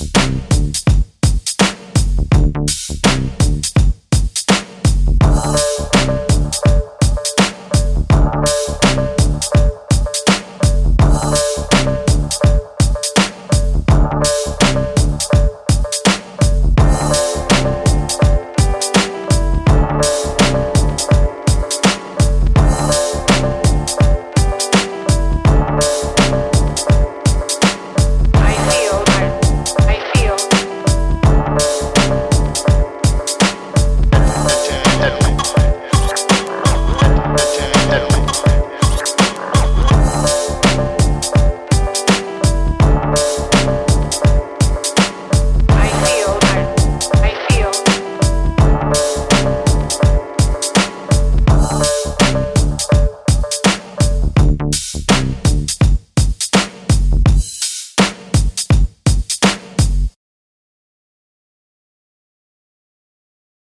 you